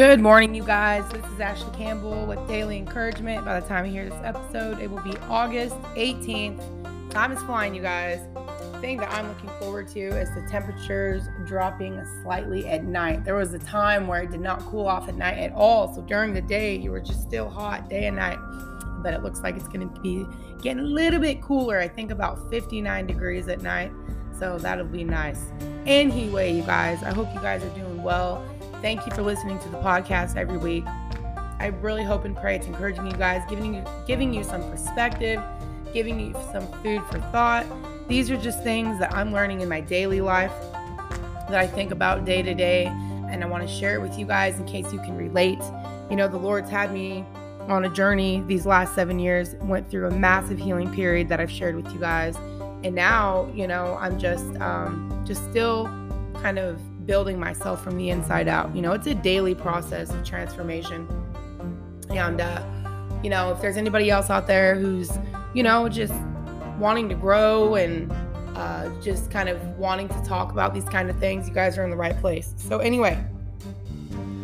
Good morning, you guys. This is Ashley Campbell with Daily Encouragement. By the time you hear this episode, it will be August 18th. Time is flying, you guys. The thing that I'm looking forward to is the temperatures dropping slightly at night. There was a time where it did not cool off at night at all. So during the day, you were just still hot day and night. But it looks like it's going to be getting a little bit cooler. I think about 59 degrees at night. So that'll be nice. Anyway, you guys, I hope you guys are doing well. Thank you for listening to the podcast every week. I really hope and pray it's encouraging you guys, giving you giving you some perspective, giving you some food for thought. These are just things that I'm learning in my daily life that I think about day to day, and I want to share it with you guys in case you can relate. You know, the Lord's had me on a journey these last seven years, went through a massive healing period that I've shared with you guys, and now, you know, I'm just um, just still kind of building myself from the inside out. You know, it's a daily process of transformation. And, uh, you know, if there's anybody else out there who's, you know, just wanting to grow and uh, just kind of wanting to talk about these kind of things, you guys are in the right place. So, anyway,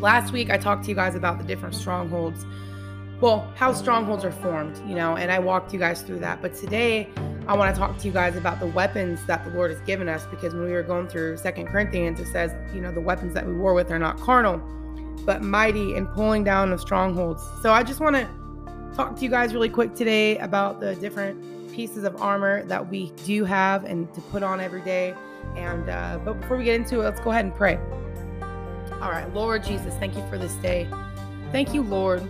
last week I talked to you guys about the different strongholds. Well, how strongholds are formed, you know, and I walked you guys through that. But today, I want to talk to you guys about the weapons that the Lord has given us because when we were going through Second Corinthians, it says, you know, the weapons that we war with are not carnal, but mighty in pulling down of strongholds. So I just want to talk to you guys really quick today about the different pieces of armor that we do have and to put on every day. And uh, but before we get into it, let's go ahead and pray. All right, Lord Jesus, thank you for this day. Thank you, Lord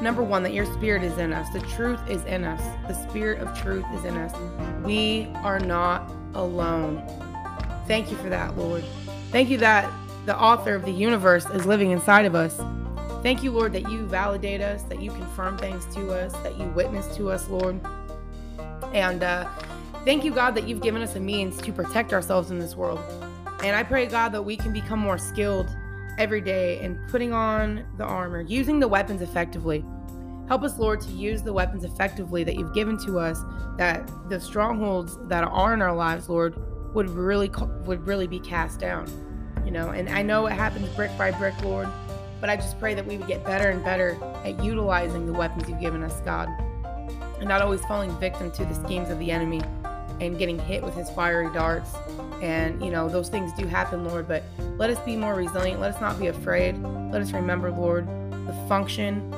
Number one, that your spirit is in us. The truth is in us. The spirit of truth is in us. We are not alone. Thank you for that, Lord. Thank you that the author of the universe is living inside of us. Thank you, Lord, that you validate us, that you confirm things to us, that you witness to us, Lord. And uh, thank you, God, that you've given us a means to protect ourselves in this world. And I pray, God, that we can become more skilled every day and putting on the armor, using the weapons effectively. Help us, Lord, to use the weapons effectively that you've given to us, that the strongholds that are in our lives, Lord, would really would really be cast down. You know, and I know it happens brick by brick, Lord, but I just pray that we would get better and better at utilizing the weapons you've given us, God, and not always falling victim to the schemes of the enemy and getting hit with his fiery darts. And, you know, those things do happen, Lord, but let us be more resilient. Let us not be afraid. Let us remember, Lord, the function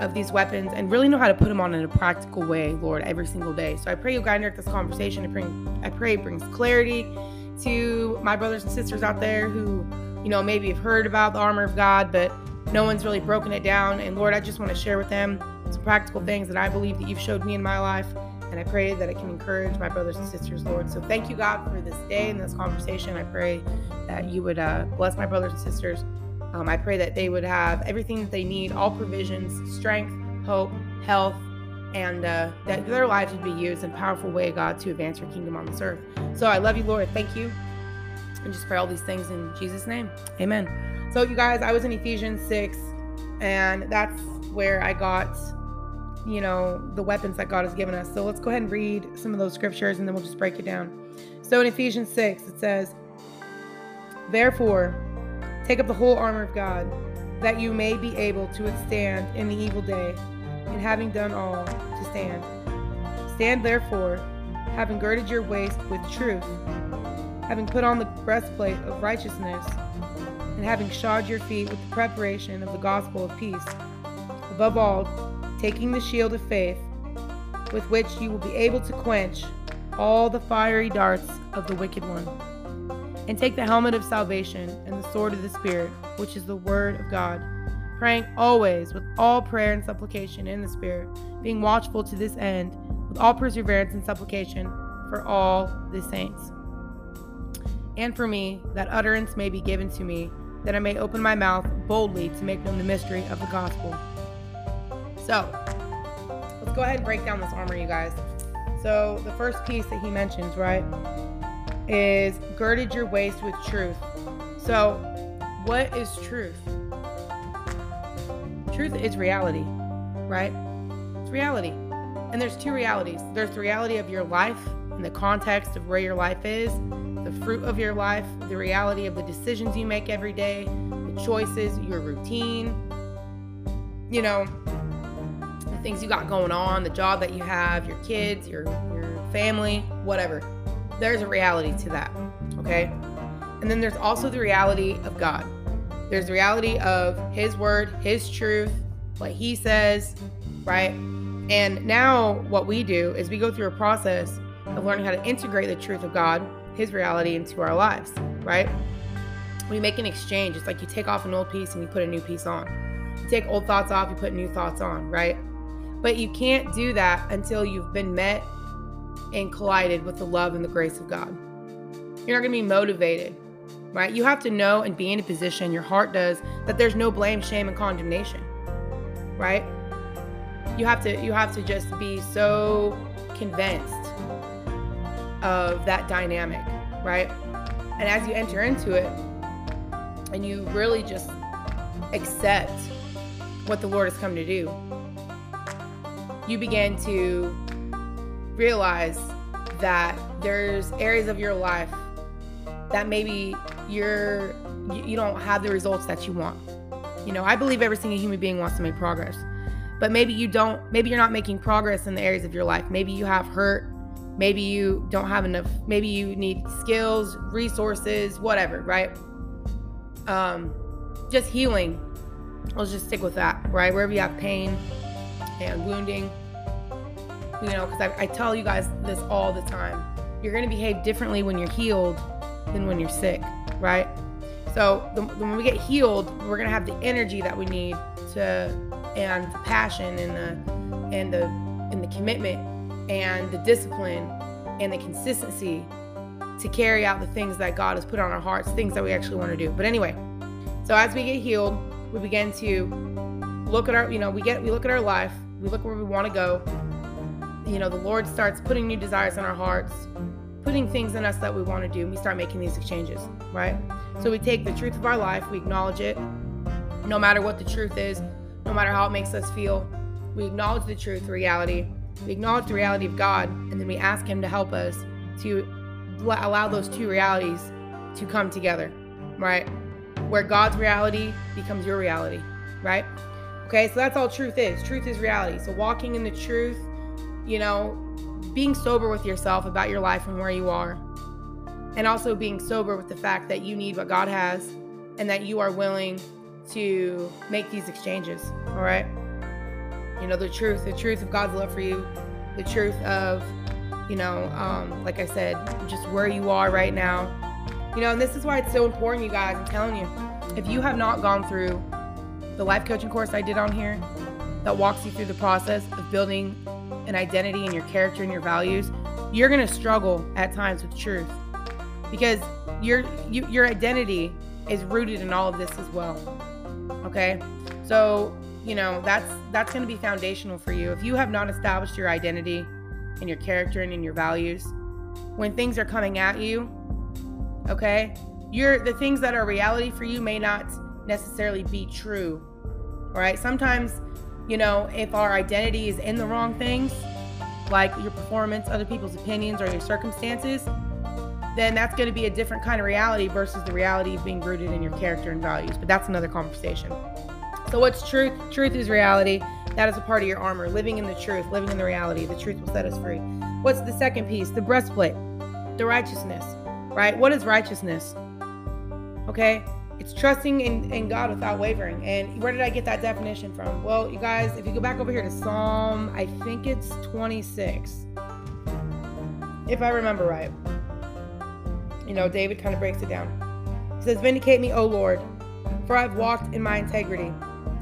of these weapons and really know how to put them on in a practical way, Lord, every single day. So I pray you guide this conversation. I pray, I pray it brings clarity to my brothers and sisters out there who, you know, maybe have heard about the armor of God, but no one's really broken it down. And Lord, I just want to share with them some practical things that I believe that you've showed me in my life and I pray that it can encourage my brothers and sisters, Lord. So thank you, God, for this day and this conversation. I pray that you would uh, bless my brothers and sisters. Um, I pray that they would have everything that they need, all provisions, strength, hope, health, and uh, that their lives would be used in a powerful way, God, to advance your kingdom on this earth. So I love you, Lord. Thank you. And just pray all these things in Jesus' name. Amen. So, you guys, I was in Ephesians 6, and that's where I got you know, the weapons that God has given us. So let's go ahead and read some of those scriptures and then we'll just break it down. So in Ephesians 6, it says, Therefore, take up the whole armor of God, that you may be able to withstand in the evil day, and having done all, to stand. Stand therefore, having girded your waist with truth, having put on the breastplate of righteousness, and having shod your feet with the preparation of the gospel of peace. Above all, taking the shield of faith, with which you will be able to quench all the fiery darts of the wicked one. And take the helmet of salvation and the sword of the Spirit, which is the word of God, praying always with all prayer and supplication in the Spirit, being watchful to this end, with all perseverance and supplication for all the saints. And for me, that utterance may be given to me, that I may open my mouth boldly to make known the mystery of the gospel so let's go ahead and break down this armor, you guys. So the first piece that he mentions, right, is girded your waist with truth. So what is truth? Truth is reality, right? It's reality. And there's two realities. There's the reality of your life in the context of where your life is, the fruit of your life, the reality of the decisions you make every day, the choices, your routine, you know, things you got going on, the job that you have, your kids, your your family, whatever. There's a reality to that. Okay? And then there's also the reality of God. There's the reality of his word, his truth, what he says, right? And now what we do is we go through a process of learning how to integrate the truth of God, his reality into our lives, right? We make an exchange. It's like you take off an old piece and you put a new piece on. You take old thoughts off, you put new thoughts on, right? But you can't do that until you've been met and collided with the love and the grace of God. You're not going to be motivated, right? You have to know and be in a position, your heart does, that there's no blame, shame, and condemnation, right? You have to you have to just be so convinced of that dynamic, right? And as you enter into it and you really just accept what the Lord has come to do, you begin to realize that there's areas of your life that maybe you're you don't have the results that you want. You know, I believe every single human being wants to make progress. But maybe you don't maybe you're not making progress in the areas of your life. Maybe you have hurt, maybe you don't have enough, maybe you need skills, resources, whatever, right? Um just healing. Let's just stick with that, right? Wherever you have pain and wounding, you know, because I, I tell you guys this all the time. You're going to behave differently when you're healed than when you're sick, right? So the, when we get healed, we're going to have the energy that we need to, and the passion and the, and the, and the commitment and the discipline and the consistency to carry out the things that God has put on our hearts, things that we actually want to do. But anyway, so as we get healed, we begin to look at our, you know, we get, we look at our life, we look where we want to go, you know, the Lord starts putting new desires in our hearts, putting things in us that we want to do, and we start making these exchanges, right? So we take the truth of our life, we acknowledge it, no matter what the truth is, no matter how it makes us feel. We acknowledge the truth, reality. We acknowledge the reality of God, and then we ask Him to help us to allow those two realities to come together, right? Where God's reality becomes your reality, right? Okay, so that's all truth is. Truth is reality. So walking in the truth you know, being sober with yourself about your life and where you are. And also being sober with the fact that you need what God has and that you are willing to make these exchanges. All right. You know, the truth, the truth of God's love for you, the truth of, you know, um, like I said, just where you are right now. You know, and this is why it's so important, you guys. I'm telling you, if you have not gone through the life coaching course I did on here that walks you through the process of building an identity and your character and your values, you're going to struggle at times with truth because your you, your identity is rooted in all of this as well. Okay? So, you know, that's that's going to be foundational for you. If you have not established your identity and your character and in your values, when things are coming at you, okay? You're the things that are reality for you may not necessarily be true. right? Sometimes you know, if our identity is in the wrong things, like your performance, other people's opinions, or your circumstances, then that's going to be a different kind of reality versus the reality being rooted in your character and values. But that's another conversation. So, what's truth? Truth is reality. That is a part of your armor. Living in the truth, living in the reality. The truth will set us free. What's the second piece? The breastplate, the righteousness, right? What is righteousness? Okay. It's trusting in, in God without wavering. And where did I get that definition from? Well, you guys, if you go back over here to Psalm, I think it's 26, if I remember right. You know, David kind of breaks it down. He says, Vindicate me, O Lord, for I've walked in my integrity.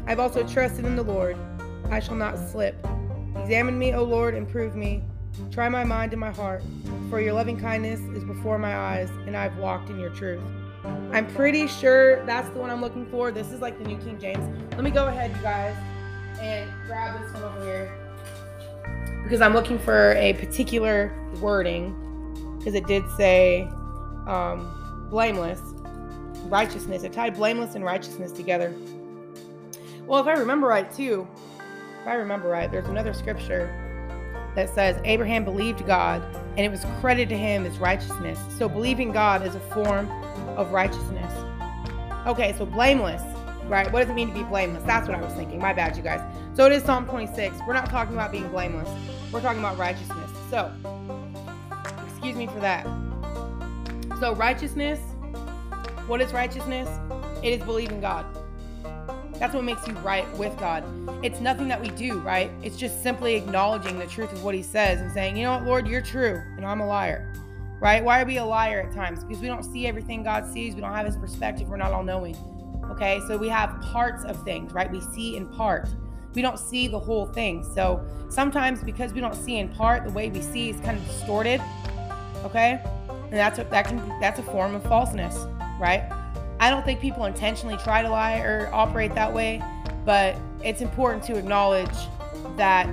I've also trusted in the Lord. I shall not slip. Examine me, O Lord, and prove me. Try my mind and my heart, for your loving kindness is before my eyes, and I've walked in your truth. I'm pretty sure that's the one I'm looking for. This is like the New King James. Let me go ahead, you guys, and grab this one over here because I'm looking for a particular wording because it did say um, blameless, righteousness. It tied blameless and righteousness together. Well, if I remember right, too, if I remember right, there's another scripture that says Abraham believed God and it was credited to him as righteousness. So believing God is a form of righteousness. Okay, so blameless, right? What does it mean to be blameless? That's what I was thinking. My bad, you guys. So it is Psalm 26. We're not talking about being blameless. We're talking about righteousness. So, excuse me for that. So, righteousness, what is righteousness? It is believing God. That's what makes you right with God. It's nothing that we do, right? It's just simply acknowledging the truth of what He says and saying, you know what, Lord, you're true, and I'm a liar, right? Why are we a liar at times? Because we don't see everything God sees. We don't have His perspective. We're not all knowing. Okay, so we have parts of things, right? We see in part. We don't see the whole thing. So sometimes because we don't see in part, the way we see is kind of distorted. Okay, and that's a, that can be, that's a form of falseness, right? I don't think people intentionally try to lie or operate that way, but it's important to acknowledge that,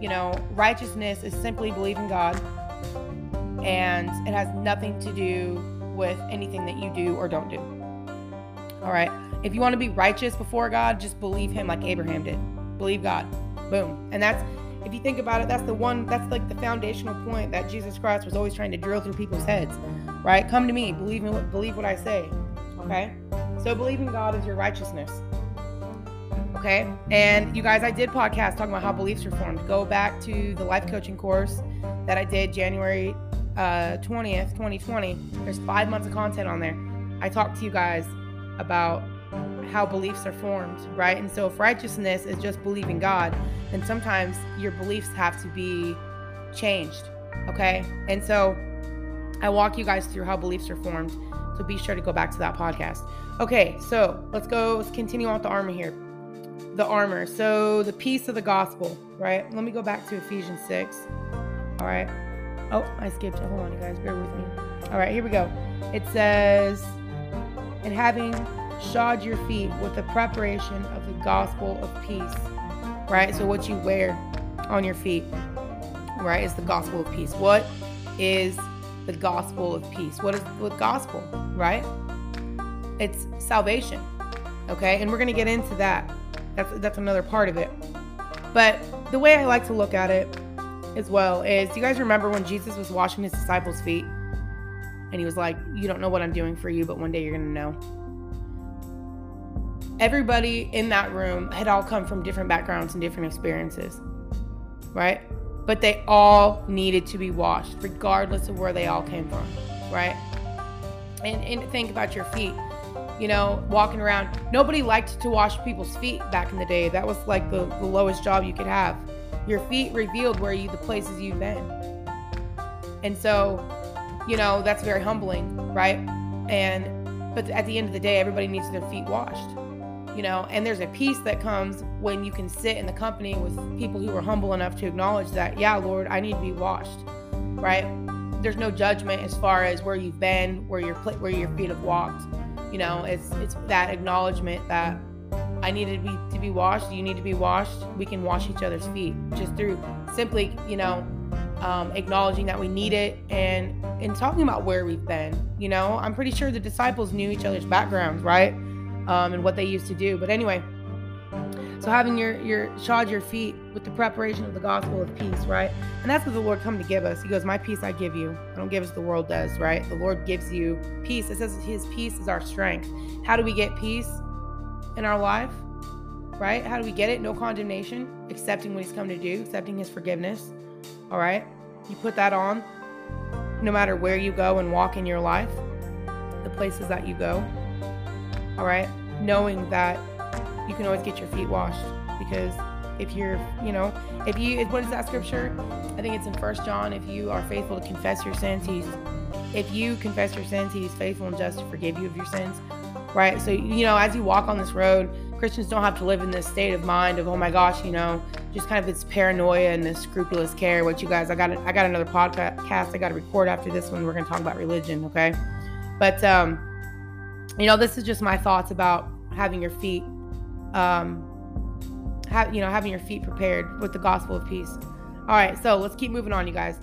you know, righteousness is simply believing God and it has nothing to do with anything that you do or don't do. All right. If you want to be righteous before God, just believe Him like Abraham did. Believe God. Boom. And that's, if you think about it, that's the one, that's like the foundational point that Jesus Christ was always trying to drill through people's heads, right? Come to me, believe me, believe what I say. Okay? So believing God is your righteousness. Okay? And you guys, I did podcast talking about how beliefs are formed. Go back to the life coaching course that I did January uh, 20th, 2020. There's five months of content on there. I talked to you guys about how beliefs are formed, right? And so if righteousness is just believing God, then sometimes your beliefs have to be changed. Okay? And so I walk you guys through how beliefs are formed. So be sure to go back to that podcast. Okay, so let's go, let's continue on with the armor here. The armor. So the peace of the gospel, right? Let me go back to Ephesians 6. All right. Oh, I skipped it. Hold on, you guys. Bear with me. All right, here we go. It says, and having shod your feet with the preparation of the gospel of peace, right? So what you wear on your feet, right, is the gospel of peace. What is the gospel of peace. What is the gospel, right? It's salvation. Okay? And we're going to get into that. That's that's another part of it. But the way I like to look at it as well is do you guys remember when Jesus was washing his disciples' feet? And he was like, "You don't know what I'm doing for you, but one day you're going to know." Everybody in that room had all come from different backgrounds and different experiences. Right? but they all needed to be washed, regardless of where they all came from, right? And, and think about your feet. You know, walking around, nobody liked to wash people's feet back in the day. That was like the, the lowest job you could have. Your feet revealed where you, the places you've been. And so, you know, that's very humbling, right? And, but at the end of the day, everybody needs their feet washed you know and there's a peace that comes when you can sit in the company with people who are humble enough to acknowledge that yeah lord i need to be washed right there's no judgment as far as where you've been where your where your feet have walked you know it's it's that acknowledgement that i needed to be to be washed you need to be washed we can wash each other's feet just through simply you know um, acknowledging that we need it and and talking about where we've been you know i'm pretty sure the disciples knew each other's backgrounds right um, and what they used to do. But anyway, so having your your shod your feet with the preparation of the gospel of peace, right? And that's what the Lord come to give us. He goes, "My peace I give you. I don't give as the world does." Right? The Lord gives you peace. It says His peace is our strength. How do we get peace in our life? Right? How do we get it? No condemnation, accepting what He's come to do, accepting His forgiveness. All right, you put that on, no matter where you go and walk in your life, the places that you go all right knowing that you can always get your feet washed because if you're you know if you what is that scripture i think it's in first john if you are faithful to confess your sins he's if you confess your sins he's faithful and just to forgive you of your sins right so you know as you walk on this road christians don't have to live in this state of mind of oh my gosh you know just kind of this paranoia and this scrupulous care what you guys i got i got another podcast i got to record after this one we're going to talk about religion okay but um you know, this is just my thoughts about having your feet, um, have you know, having your feet prepared with the gospel of peace. All right, so let's keep moving on, you guys.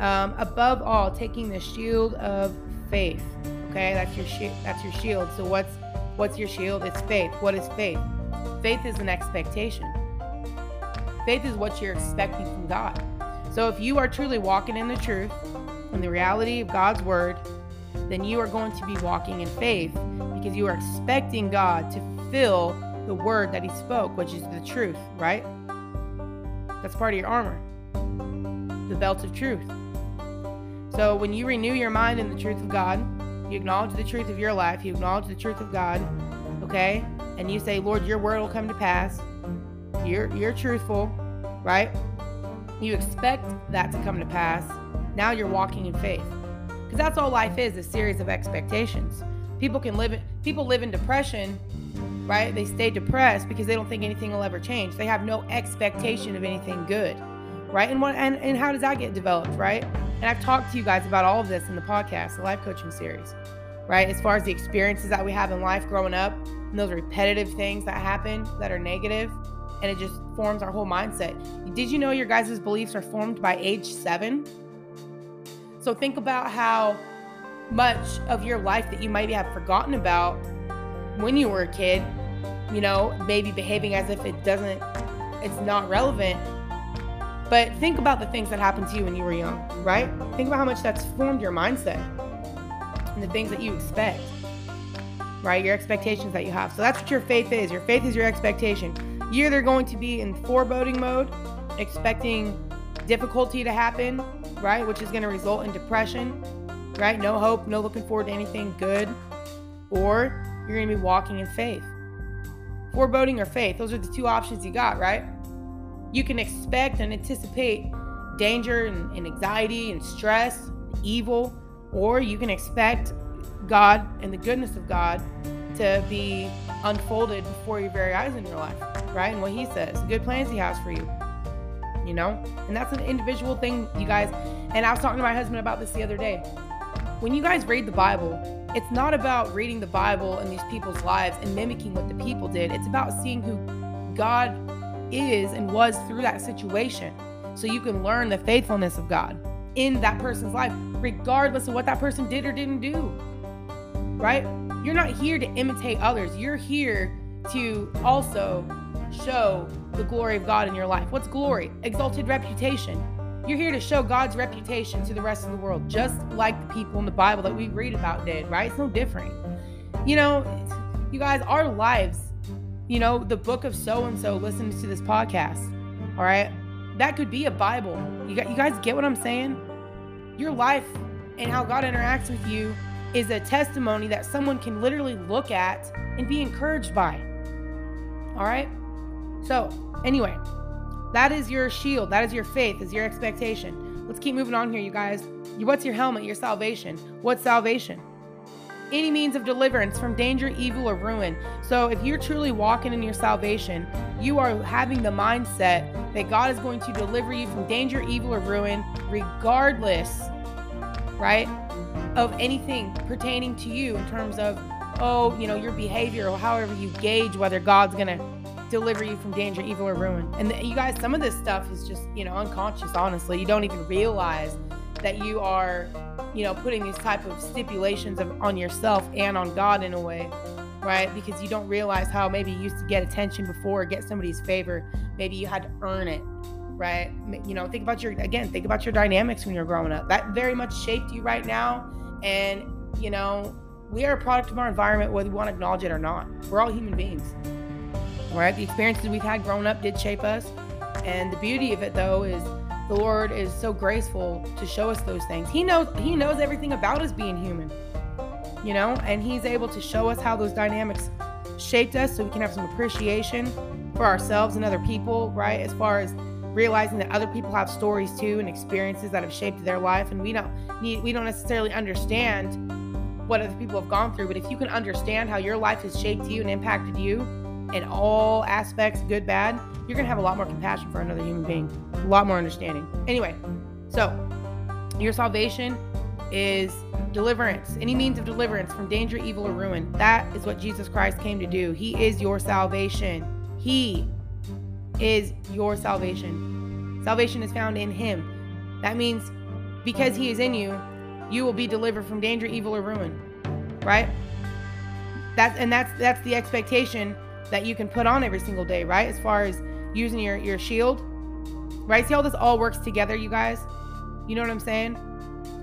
Um, above all, taking the shield of faith. Okay, that's your shield. That's your shield. So what's what's your shield? It's faith. What is faith? Faith is an expectation. Faith is what you're expecting from God. So if you are truly walking in the truth and the reality of God's word, then you are going to be walking in faith because you are expecting God to fulfill the word that He spoke, which is the truth, right? That's part of your armor, the belt of truth. So when you renew your mind in the truth of God, you acknowledge the truth of your life, you acknowledge the truth of God, okay? And you say, Lord, your word will come to pass. You're you're truthful, right? You expect that to come to pass. Now you're walking in faith. Because that's all life is, a series of expectations. People can live in people live in depression, right? They stay depressed because they don't think anything will ever change. They have no expectation of anything good. Right? And what and, and how does that get developed, right? And I've talked to you guys about all of this in the podcast, the life coaching series, right? As far as the experiences that we have in life growing up, and those repetitive things that happen that are negative, and it just forms our whole mindset. Did you know your guys' beliefs are formed by age seven? So think about how much of your life that you might have forgotten about when you were a kid, you know, maybe behaving as if it doesn't, it's not relevant but think about the things that happened to you when you were young, right? Think about how much that's formed your mindset and the things that you expect, right? Your expectations that you have. So that's what your faith is. Your faith is your expectation. You're either going to be in foreboding mode, expecting difficulty to happen, right? Which is going to result in depression, right? No hope, no looking forward to anything good. Or you're going to be walking in faith. Foreboding or faith, those are the two options you got, right? You can expect and anticipate danger and, and anxiety and stress, evil, or you can expect God and the goodness of God to be unfolded before your very eyes in your life, right? And what He says, good plans He has for you, you know? And that's an individual thing, you guys. And I was talking to my husband about this the other day. When you guys read the Bible, it's not about reading the Bible and these people's lives and mimicking what the people did. It's about seeing who God is and was through that situation. So you can learn the faithfulness of God in that person's life, regardless of what that person did or didn't do. Right? You're not here to imitate others. You're here to also show the glory of God in your life. What's glory? Exalted reputation. You're here to show God's reputation to the rest of the world, just like the people in the Bible that we read about did, right? It's no different. You know, you guys, our lives you know, the book of so and so listens to this podcast. All right. That could be a Bible. You, got, you guys get what I'm saying? Your life and how God interacts with you is a testimony that someone can literally look at and be encouraged by. All right. So, anyway, that is your shield. That is your faith, is your expectation. Let's keep moving on here, you guys. What's your helmet? Your salvation. What's salvation? Any means of deliverance from danger, evil, or ruin. So, if you're truly walking in your salvation, you are having the mindset that God is going to deliver you from danger, evil, or ruin, regardless, right, of anything pertaining to you in terms of, oh, you know, your behavior or however you gauge whether God's going to deliver you from danger, evil, or ruin. And you guys, some of this stuff is just, you know, unconscious, honestly. You don't even realize that you are you know, putting these type of stipulations of, on yourself and on God in a way, right? Because you don't realize how maybe you used to get attention before or get somebody's favor. Maybe you had to earn it, right? You know, think about your, again, think about your dynamics when you're growing up. That very much shaped you right now. And, you know, we are a product of our environment, whether we want to acknowledge it or not. We're all human beings, right? The experiences we've had growing up did shape us. And the beauty of it, though, is the Lord is so graceful to show us those things. He knows he knows everything about us being human. You know, and he's able to show us how those dynamics shaped us so we can have some appreciation for ourselves and other people, right? As far as realizing that other people have stories too and experiences that have shaped their life and we don't need we don't necessarily understand what other people have gone through, but if you can understand how your life has shaped you and impacted you in all aspects, good, bad, you're going to have a lot more compassion for another human being, a lot more understanding. Anyway, so your salvation is deliverance, any means of deliverance from danger, evil, or ruin. That is what Jesus Christ came to do. He is your salvation. He is your salvation. Salvation is found in Him. That means because He is in you, you will be delivered from danger, evil, or ruin. Right? That's and that's that's the expectation that you can put on every single day, right? As far as using your, your shield, right? See how this all works together, you guys? You know what I'm saying?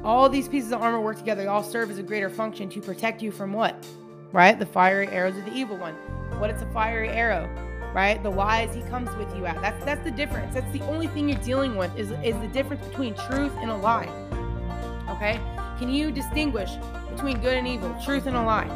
All these pieces of armor work together. They all serve as a greater function to protect you from what? right? The fiery arrows of the evil one. What it's a fiery arrow? Right? The lies he comes with you at. That's that's the difference. That's the only thing you're dealing with is, is the difference between truth and a lie. Okay? Can you distinguish between good and evil, truth and a lie?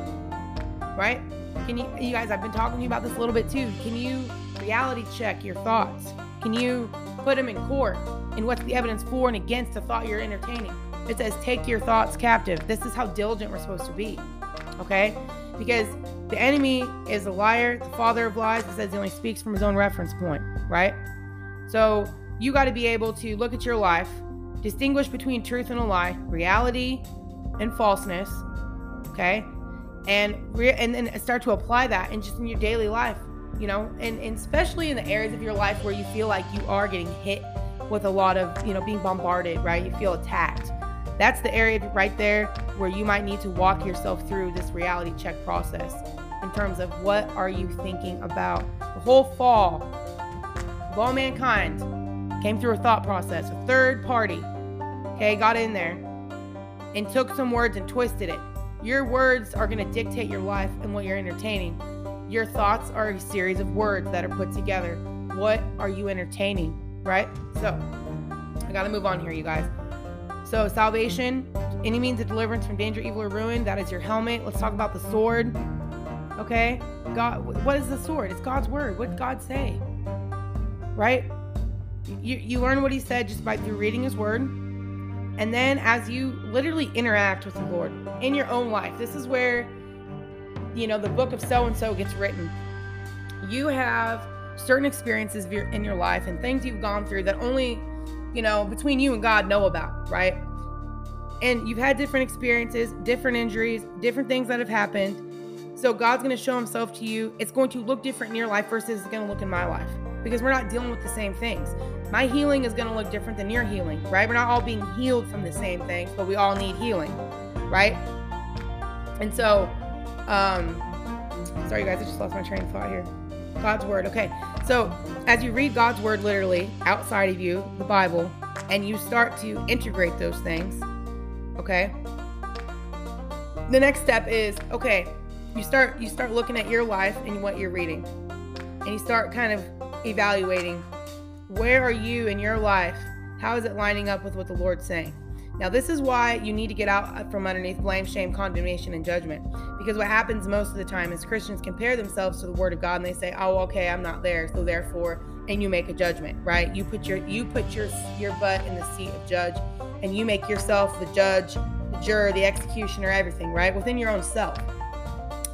Right? Can you you guys I've been talking to you about this a little bit too. Can you reality check your thoughts? Can you put them in court? And what's the evidence for and against the thought you're entertaining? It says, take your thoughts captive. This is how diligent we're supposed to be. Okay? Because the enemy is a liar, the father of lies. It says he only speaks from his own reference point, right? So you got to be able to look at your life, distinguish between truth and a lie, reality and falseness, okay? And re- and then start to apply that in just in your daily life, you know, and, and especially in the areas of your life where you feel like you are getting hit with a lot of, you know, being bombarded, right? You feel attacked. That's the area right there where you might need to walk yourself through this reality check process in terms of what are you thinking about. The whole fall of all mankind came through a thought process. A third party, okay, got in there and took some words and twisted it. Your words are going to dictate your life and what you're entertaining. Your thoughts are a series of words that are put together. What are you entertaining? right? So I got to move on here, you guys. So, salvation, any means of deliverance from danger, evil, or ruin, that is your helmet. Let's talk about the sword. Okay? God, what is the sword? It's God's word. What did God say? Right? You, you learn what he said just by through reading his word. And then as you literally interact with the Lord in your own life, this is where, you know, the book of so and so gets written. You have certain experiences in your life and things you've gone through that only, you know, between you and God know about, right? And you've had different experiences, different injuries, different things that have happened. So God's going to show himself to you. It's going to look different in your life versus it's going to look in my life because we're not dealing with the same things. My healing is going to look different than your healing, right? We're not all being healed from the same things, but we all need healing, right? And so, um, sorry guys, I just lost my train of thought here. God's word. Okay. So, as you read God's word literally outside of you, the Bible, and you start to integrate those things, okay? The next step is, okay, you start you start looking at your life and what you're reading. And you start kind of evaluating where are you in your life? How is it lining up with what the Lord's saying? Now, this is why you need to get out from underneath blame, shame, condemnation, and judgment. Because what happens most of the time is Christians compare themselves to the Word of God and they say, "Oh, okay, I'm not there, so therefore," and you make a judgment, right? You put your you put your your butt in the seat of judge, and you make yourself the judge, the juror, the executioner, everything, right? Within your own self.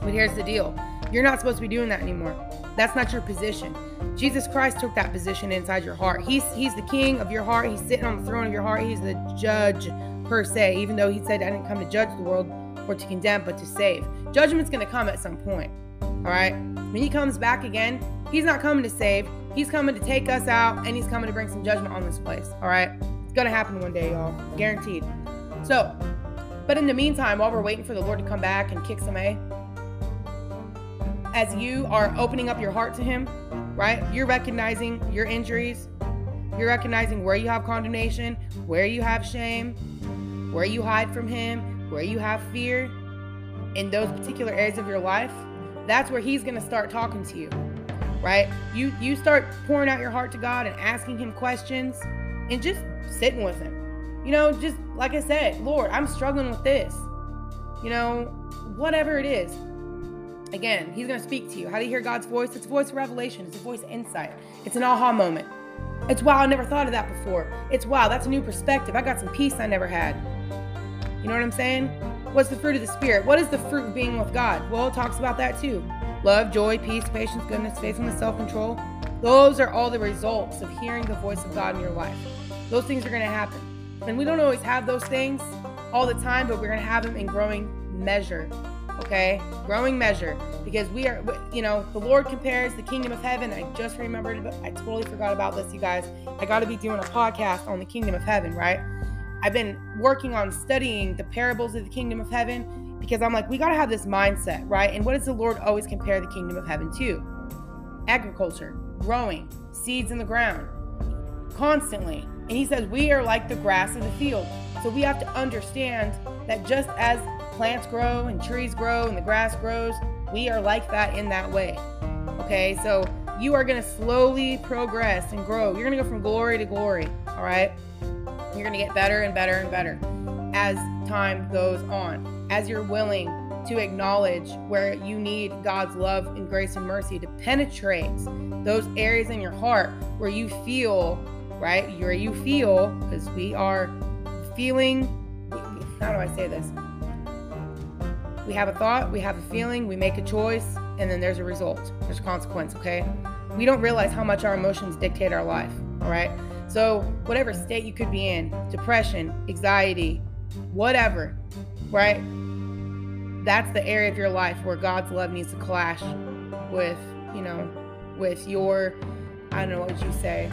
But here's the deal: you're not supposed to be doing that anymore. That's not your position. Jesus Christ took that position inside your heart. He's he's the king of your heart. He's sitting on the throne of your heart. He's the judge per se, even though he said I didn't come to judge the world or to condemn, but to save. Judgment's going to come at some point. All right? When he comes back again, he's not coming to save. He's coming to take us out and he's coming to bring some judgment on this place. All right? It's going to happen one day, y'all. Guaranteed. So, but in the meantime, while we're waiting for the Lord to come back and kick some A, as you are opening up your heart to him, right? You're recognizing your injuries. You're recognizing where you have condemnation, where you have shame, where you hide from Him, where you have fear in those particular areas of your life. That's where He's going to start talking to you, right? You you start pouring out your heart to God and asking Him questions and just sitting with Him. You know, just like I said, Lord, I'm struggling with this. You know, whatever it is, Again, he's going to speak to you. How do you hear God's voice? It's a voice of revelation, it's a voice of insight, it's an aha moment. It's wow, I never thought of that before. It's wow, that's a new perspective. I got some peace I never had. You know what I'm saying? What's the fruit of the Spirit? What is the fruit of being with God? Well, it talks about that too love, joy, peace, patience, goodness, faithfulness, self control. Those are all the results of hearing the voice of God in your life. Those things are going to happen. And we don't always have those things all the time, but we're going to have them in growing measure okay? Growing measure. Because we are, you know, the Lord compares the kingdom of heaven. I just remembered, I totally forgot about this, you guys. I got to be doing a podcast on the kingdom of heaven, right? I've been working on studying the parables of the kingdom of heaven because I'm like, we got to have this mindset, right? And what does the Lord always compare the kingdom of heaven to? Agriculture, growing, seeds in the ground, constantly. And he says, we are like the grass of the field. So we have to understand that just as plants grow and trees grow and the grass grows. We are like that in that way. Okay, so you are going to slowly progress and grow. You're going to go from glory to glory. All right, you're going to get better and better and better as time goes on, as you're willing to acknowledge where you need God's love and grace and mercy to penetrate those areas in your heart where you feel, right? Where you feel, because we are feeling, how do I say this? We have a thought, we have a feeling, we make a choice, and then there's a result. There's a consequence, okay? We don't realize how much our emotions dictate our life, all right? So, whatever state you could be in, depression, anxiety, whatever, right? That's the area of your life where God's love needs to clash with, you know, with your, I don't know what you say.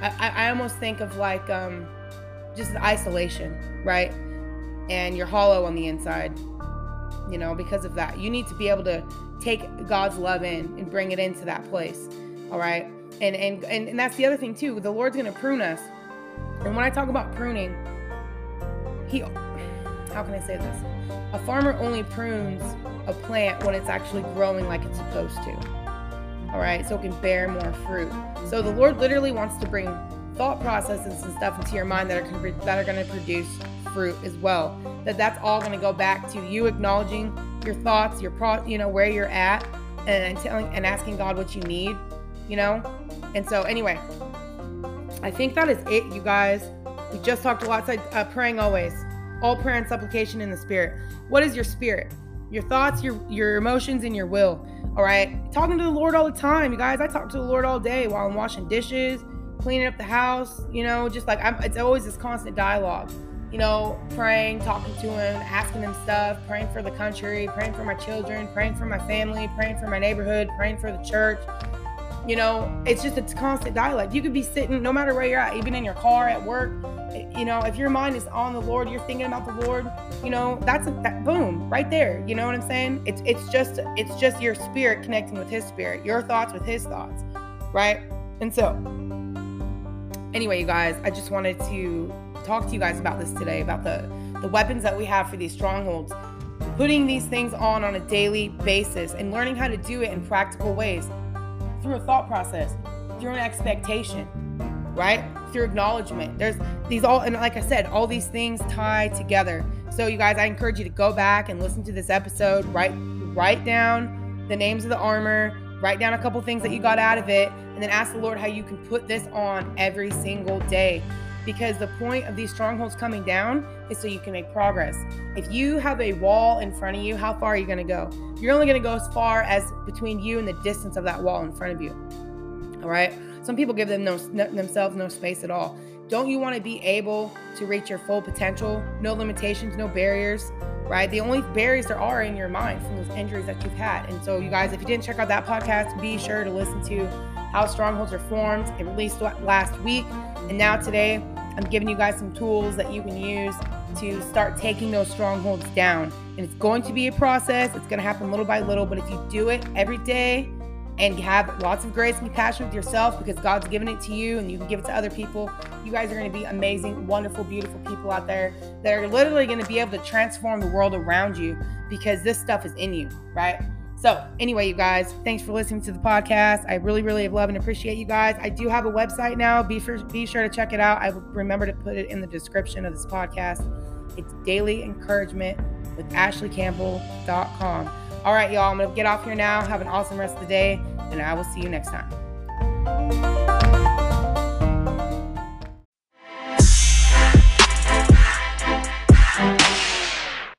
I, I almost think of like um, just isolation, right? And you're hollow on the inside, you know, because of that. You need to be able to take God's love in and bring it into that place, all right? And and and, and that's the other thing too. The Lord's to prune us. And when I talk about pruning, he how can I say this? A farmer only prunes a plant when it's actually growing like it's supposed to. All right, so it can bear more fruit. So the Lord literally wants to bring thought processes and stuff into your mind that are that are going to produce fruit as well. That that's all going to go back to you acknowledging your thoughts, your pro, you know, where you're at, and telling and asking God what you need, you know. And so anyway, I think that is it, you guys. We just talked a lot. So, uh, praying always, all prayer and supplication in the spirit. What is your spirit? Your thoughts, your your emotions, and your will. All right. Talking to the Lord all the time, you guys. I talk to the Lord all day while I'm washing dishes, cleaning up the house. You know, just like I'm. It's always this constant dialogue. You know, praying, talking to Him, asking Him stuff, praying for the country, praying for my children, praying for my family, praying for my neighborhood, praying for the church you know, it's just a constant dialogue. You could be sitting, no matter where you're at, even in your car, at work. You know, if your mind is on the Lord, you're thinking about the Lord. You know, that's a, that boom right there. You know what I'm saying? It's it's just it's just your spirit connecting with His spirit, your thoughts with His thoughts, right? And so, anyway, you guys, I just wanted to talk to you guys about this today about the the weapons that we have for these strongholds putting these things on on a daily basis and learning how to do it in practical ways through a thought process, through an expectation, right? Through acknowledgement. There's these all, and like I said, all these things tie together. So, you guys, I encourage you to go back and listen to this episode. Write, write down the names of the armor. Write down a couple things that you got out of it, and then ask the Lord how you can put this on every single day because the point of these strongholds coming down is so you can make progress. If you have a wall in front of you, how far are you going to go? You're only going to go as far as between you and the distance of that wall in front of you. All right? Some people give them no, themselves no space at all. Don't you want to be able to reach your full potential? No limitations, no barriers, right? The only barriers there are in your mind from those injuries that you've had. And so, you guys, if you didn't check out that podcast, be sure to listen to How Strongholds Are Formed. It released last week. And now today, I'm giving you guys some tools that you can use to start taking those strongholds down. And it's going to be a process, it's going to happen little by little. But if you do it every day and have lots of grace and compassion with yourself because God's given it to you and you can give it to other people, you guys are going to be amazing, wonderful, beautiful people out there that are literally going to be able to transform the world around you because this stuff is in you, right? So, anyway, you guys, thanks for listening to the podcast. I really, really love and appreciate you guys. I do have a website now. Be, for, be sure to check it out. I will remember to put it in the description of this podcast. It's daily encouragement with ashleycampbell.com. All right, y'all, I'm going to get off here now. Have an awesome rest of the day, and I will see you next time.